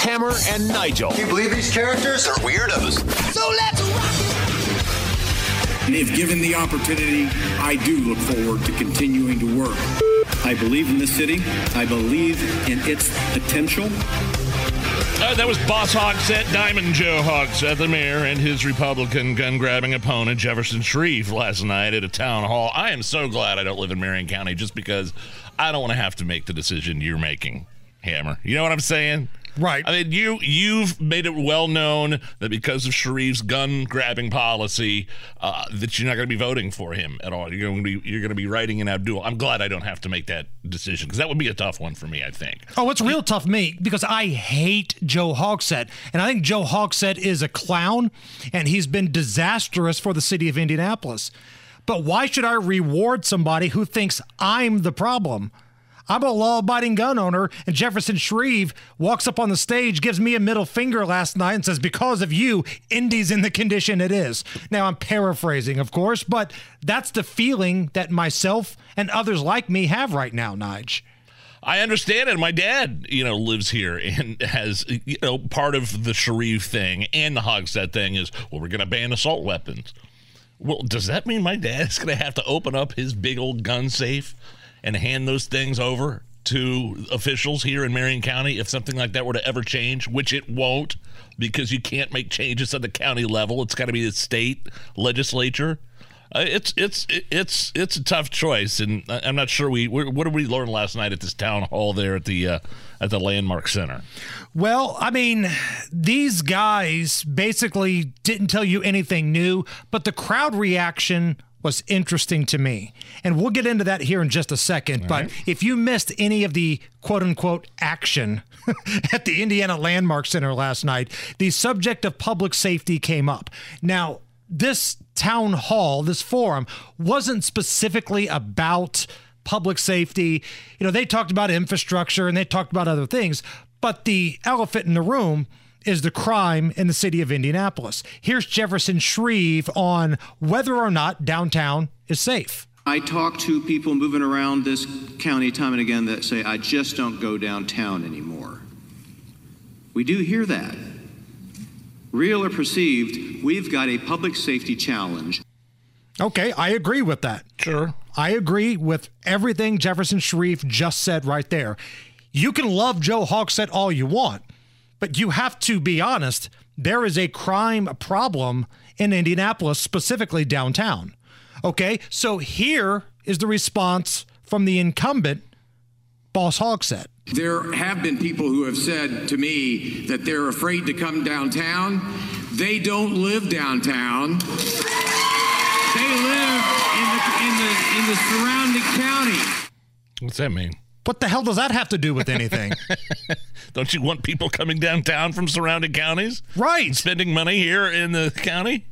Hammer and Nigel. Can you believe these characters are weirdos? So let's rock And if given the opportunity, I do look forward to continuing to work. I believe in this city. I believe in its potential. Uh, that was Boss Hogsett, Diamond Joe Hogsett, the mayor, and his Republican gun grabbing opponent, Jefferson Shreve, last night at a town hall. I am so glad I don't live in Marion County just because I don't want to have to make the decision you're making, Hammer. You know what I'm saying? Right. I mean, you you've made it well known that because of Shreve's gun grabbing policy, uh, that you're not going to be voting for him at all. You're going to be you're going to be writing in Abdul. I'm glad I don't have to make that decision because that would be a tough one for me. I think. Oh, it's real tough me because I hate Joe Hogsett, and I think Joe Hogsett is a clown, and he's been disastrous for the city of Indianapolis. But why should I reward somebody who thinks I'm the problem? I'm a law abiding gun owner, and Jefferson Shreve walks up on the stage, gives me a middle finger last night, and says, Because of you, Indy's in the condition it is. Now, I'm paraphrasing, of course, but that's the feeling that myself and others like me have right now, Nige. I understand it. My dad, you know, lives here and has, you know, part of the Shreve thing and the Hogsett thing is, well, we're going to ban assault weapons. Well, does that mean my dad's going to have to open up his big old gun safe and hand those things over to officials here in Marion County if something like that were to ever change, which it won't because you can't make changes at the county level. It's got to be the state legislature. Uh, it's it's it's it's a tough choice, and I'm not sure we what did we learn last night at this town hall there at the uh, at the Landmark Center. Well, I mean, these guys basically didn't tell you anything new, but the crowd reaction was interesting to me. And we'll get into that here in just a second. All but right. if you missed any of the quote unquote action at the Indiana Landmark Center last night, the subject of public safety came up. Now, this town hall, this forum, wasn't specifically about public safety. You know, they talked about infrastructure and they talked about other things, but the elephant in the room is the crime in the city of Indianapolis. Here's Jefferson Shreve on whether or not downtown is safe. I talk to people moving around this county time and again that say, I just don't go downtown anymore. We do hear that. Real or perceived, we've got a public safety challenge. Okay, I agree with that. Sure. I agree with everything Jefferson Shreve just said right there. You can love Joe Hogsett all you want. But you have to be honest, there is a crime problem in Indianapolis, specifically downtown. Okay, so here is the response from the incumbent, Boss Hogsett. There have been people who have said to me that they're afraid to come downtown. They don't live downtown. They live in the, in the, in the surrounding county. What's that mean? What the hell does that have to do with anything? Don't you want people coming downtown from surrounding counties? Right. spending money here in the county?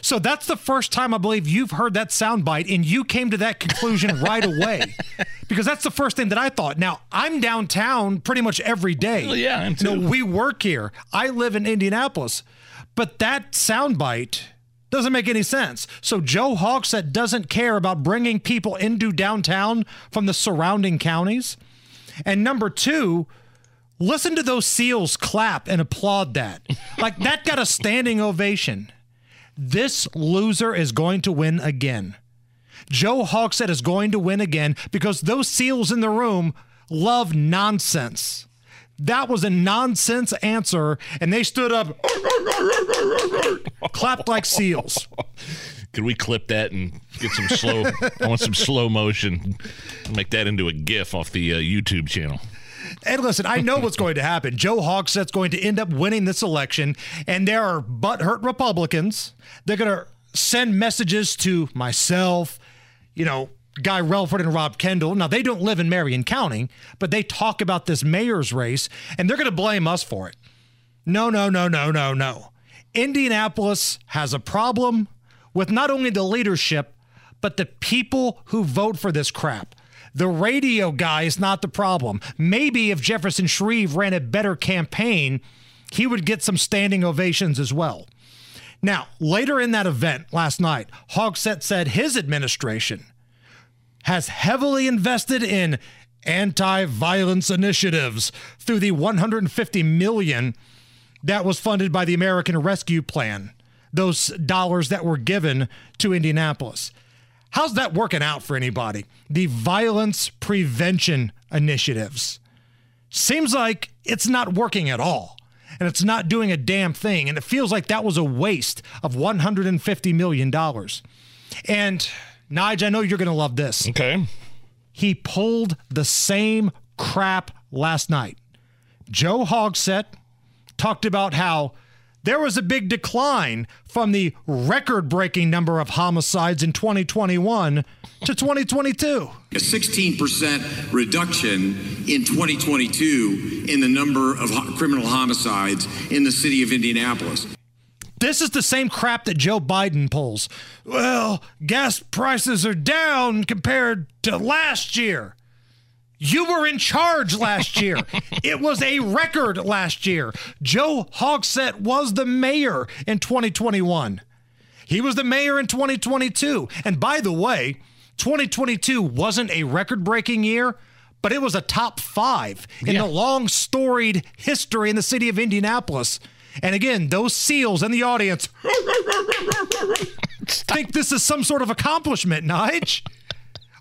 So that's the first time I believe you've heard that soundbite and you came to that conclusion right away. Because that's the first thing that I thought. Now, I'm downtown pretty much every day. Well, yeah, I'm too. No, we work here. I live in Indianapolis. But that soundbite doesn't make any sense. So Joe Hogsett doesn't care about bringing people into downtown from the surrounding counties. And number two, listen to those seals clap and applaud that. Like that got a standing ovation. This loser is going to win again. Joe Hogsett is going to win again because those seals in the room love nonsense. That was a nonsense answer, and they stood up, clapped like seals. Could we clip that and get some slow? I want some slow motion. Make that into a GIF off the uh, YouTube channel. And listen, I know what's going to happen. Joe Hogsett's going to end up winning this election, and there are butthurt Republicans. They're going to send messages to myself, you know, Guy Relford and Rob Kendall. Now, they don't live in Marion County, but they talk about this mayor's race and they're going to blame us for it. No, no, no, no, no, no. Indianapolis has a problem with not only the leadership, but the people who vote for this crap. The radio guy is not the problem. Maybe if Jefferson Shreve ran a better campaign, he would get some standing ovations as well. Now, later in that event last night, Hogsett said his administration has heavily invested in anti-violence initiatives through the 150 million that was funded by the American Rescue Plan. Those dollars that were given to Indianapolis. How's that working out for anybody? The violence prevention initiatives. Seems like it's not working at all. And it's not doing a damn thing. And it feels like that was a waste of $150 million. And Nige, I know you're going to love this. Okay. He pulled the same crap last night. Joe Hogsett talked about how there was a big decline from the record breaking number of homicides in 2021 to 2022. A 16% reduction in 2022 in the number of ho- criminal homicides in the city of Indianapolis. This is the same crap that Joe Biden pulls. Well, gas prices are down compared to last year. You were in charge last year. it was a record last year. Joe Hogsett was the mayor in 2021. He was the mayor in 2022. And by the way, 2022 wasn't a record breaking year, but it was a top five in Yeah. the long storied history in the city of Indianapolis. And again, those seals in the audience think this is some sort of accomplishment, Nige.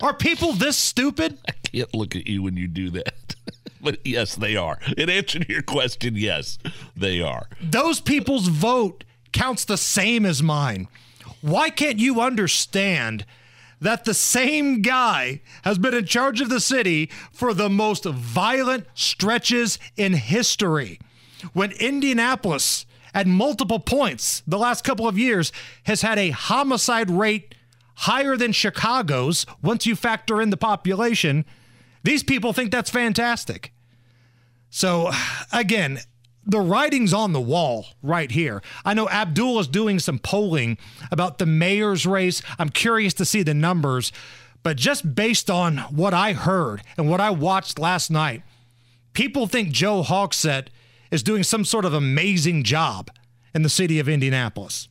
Are people this stupid? I can't look at you when you do that. but yes, they are. In answer to your question, yes, they are. Those people's vote counts the same as mine. Why can't you understand that the same guy has been in charge of the city for the most violent stretches in history? When Indianapolis, at multiple points the last couple of years, has had a homicide rate higher than Chicago's once you factor in the population, these people think that's fantastic. So, again, the writing's on the wall right here. I know Abdul is doing some polling about the mayor's race. I'm curious to see the numbers, but just based on what I heard and what I watched last night, people think Joe Hogsett is doing some sort of amazing job in the city of Indianapolis.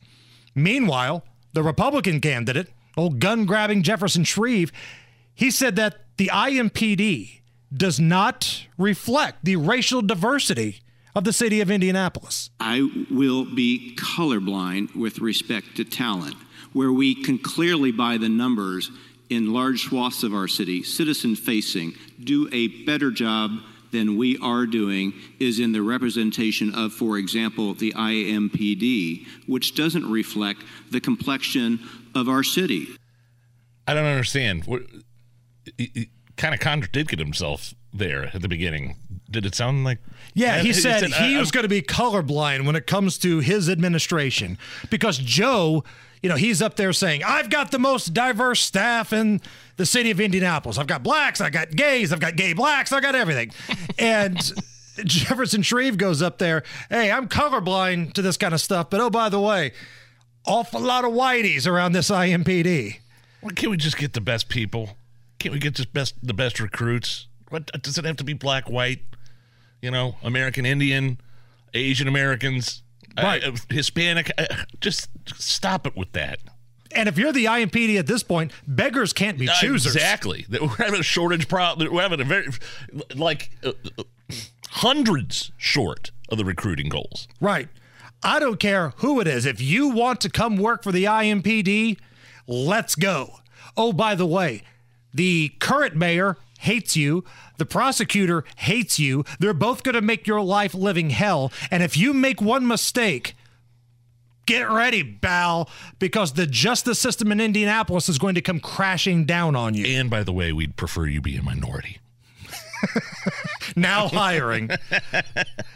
Meanwhile, the Republican candidate, old gun grabbing Jefferson Shreve, he said that the IMPD does not reflect the racial diversity of the city of Indianapolis. I will be colorblind with respect to talent, where we can clearly, by the numbers in large swaths of our city, citizen facing, do a better job than we are doing is in the representation of, for example, the IMPD, which doesn't reflect the complexion of our city. I don't understand. What, he, he kind of contradicted himself there at the beginning. Did it sound like? Yeah, he said I- uh, he I'm- was going to be colorblind when it comes to his administration because Joe, you know, he's up there saying, I've got the most diverse staff in the city of Indianapolis. I've got blacks, I've got gays, I've got gay blacks, I've got everything. and Jefferson Shreve goes up there, hey, I'm colorblind to this kind of stuff, but oh, by the way, awful lot of whiteys around this IMPD. Well, can't we just get the best people? Can't we get just best the best recruits? What does it have to be? Black, white, you know, American Indian, Asian Americans, Right. uh, Hispanic. Uh, just stop it with that. And if you're the IMPD at this point, beggars can't be choosers. Exactly. We're having a shortage problem. We're having a very like uh, uh, hundreds short of the recruiting goals. Right. I don't care who it is. If you want to come work for the IMPD, let's go. Oh, by the way, the current mayor hates you. The prosecutor hates you. They're both going to make your life living hell. And if you make one mistake, get ready, Bal, because the justice system in Indianapolis is going to come crashing down on you. And by the way, we'd prefer you be a minority. Now hiring.